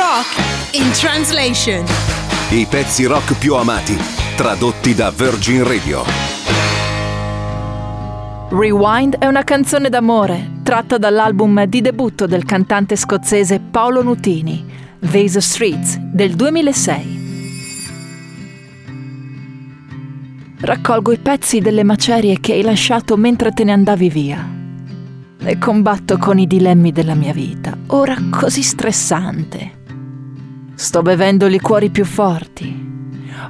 Rock in translation. I pezzi rock più amati, tradotti da Virgin Radio. Rewind è una canzone d'amore tratta dall'album di debutto del cantante scozzese Paolo Nutini, Vase Streets, del 2006. Raccolgo i pezzi delle macerie che hai lasciato mentre te ne andavi via. E combatto con i dilemmi della mia vita, ora così stressante. Sto bevendo liquori più forti.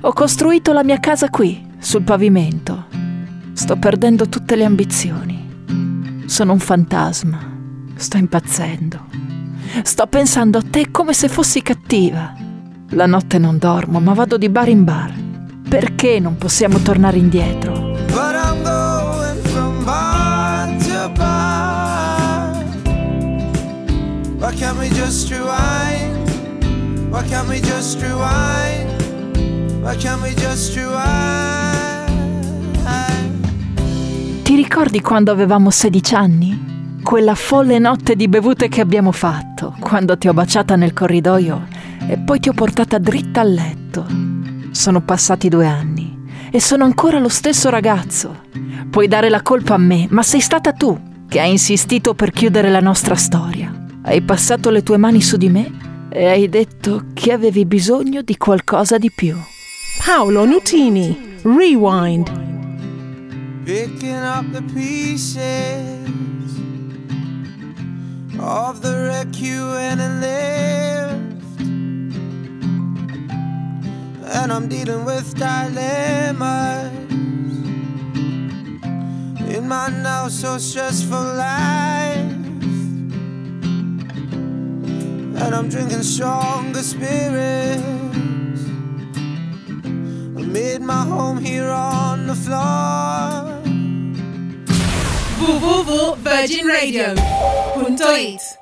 Ho costruito la mia casa qui, sul pavimento. Sto perdendo tutte le ambizioni. Sono un fantasma. Sto impazzendo. Sto pensando a te come se fossi cattiva. La notte non dormo, ma vado di bar in bar. Perché non possiamo tornare indietro? But. Why can't we just rewind? Why can't we just rewind? Why can't we just rewind? Ti ricordi quando avevamo 16 anni? Quella folle notte di bevute che abbiamo fatto, quando ti ho baciata nel corridoio e poi ti ho portata dritta al letto. Sono passati due anni e sono ancora lo stesso ragazzo. Puoi dare la colpa a me, ma sei stata tu che hai insistito per chiudere la nostra storia. Hai passato le tue mani su di me e hai detto che avevi bisogno di qualcosa di più. Paolo Nutini, Rewind. Picking up the pieces of the wreck you went and left. And I'm dealing with dilemmas in my now so stressful life. And I'm drinking stronger spirits. I made my home here on the floor. www.virginradio.it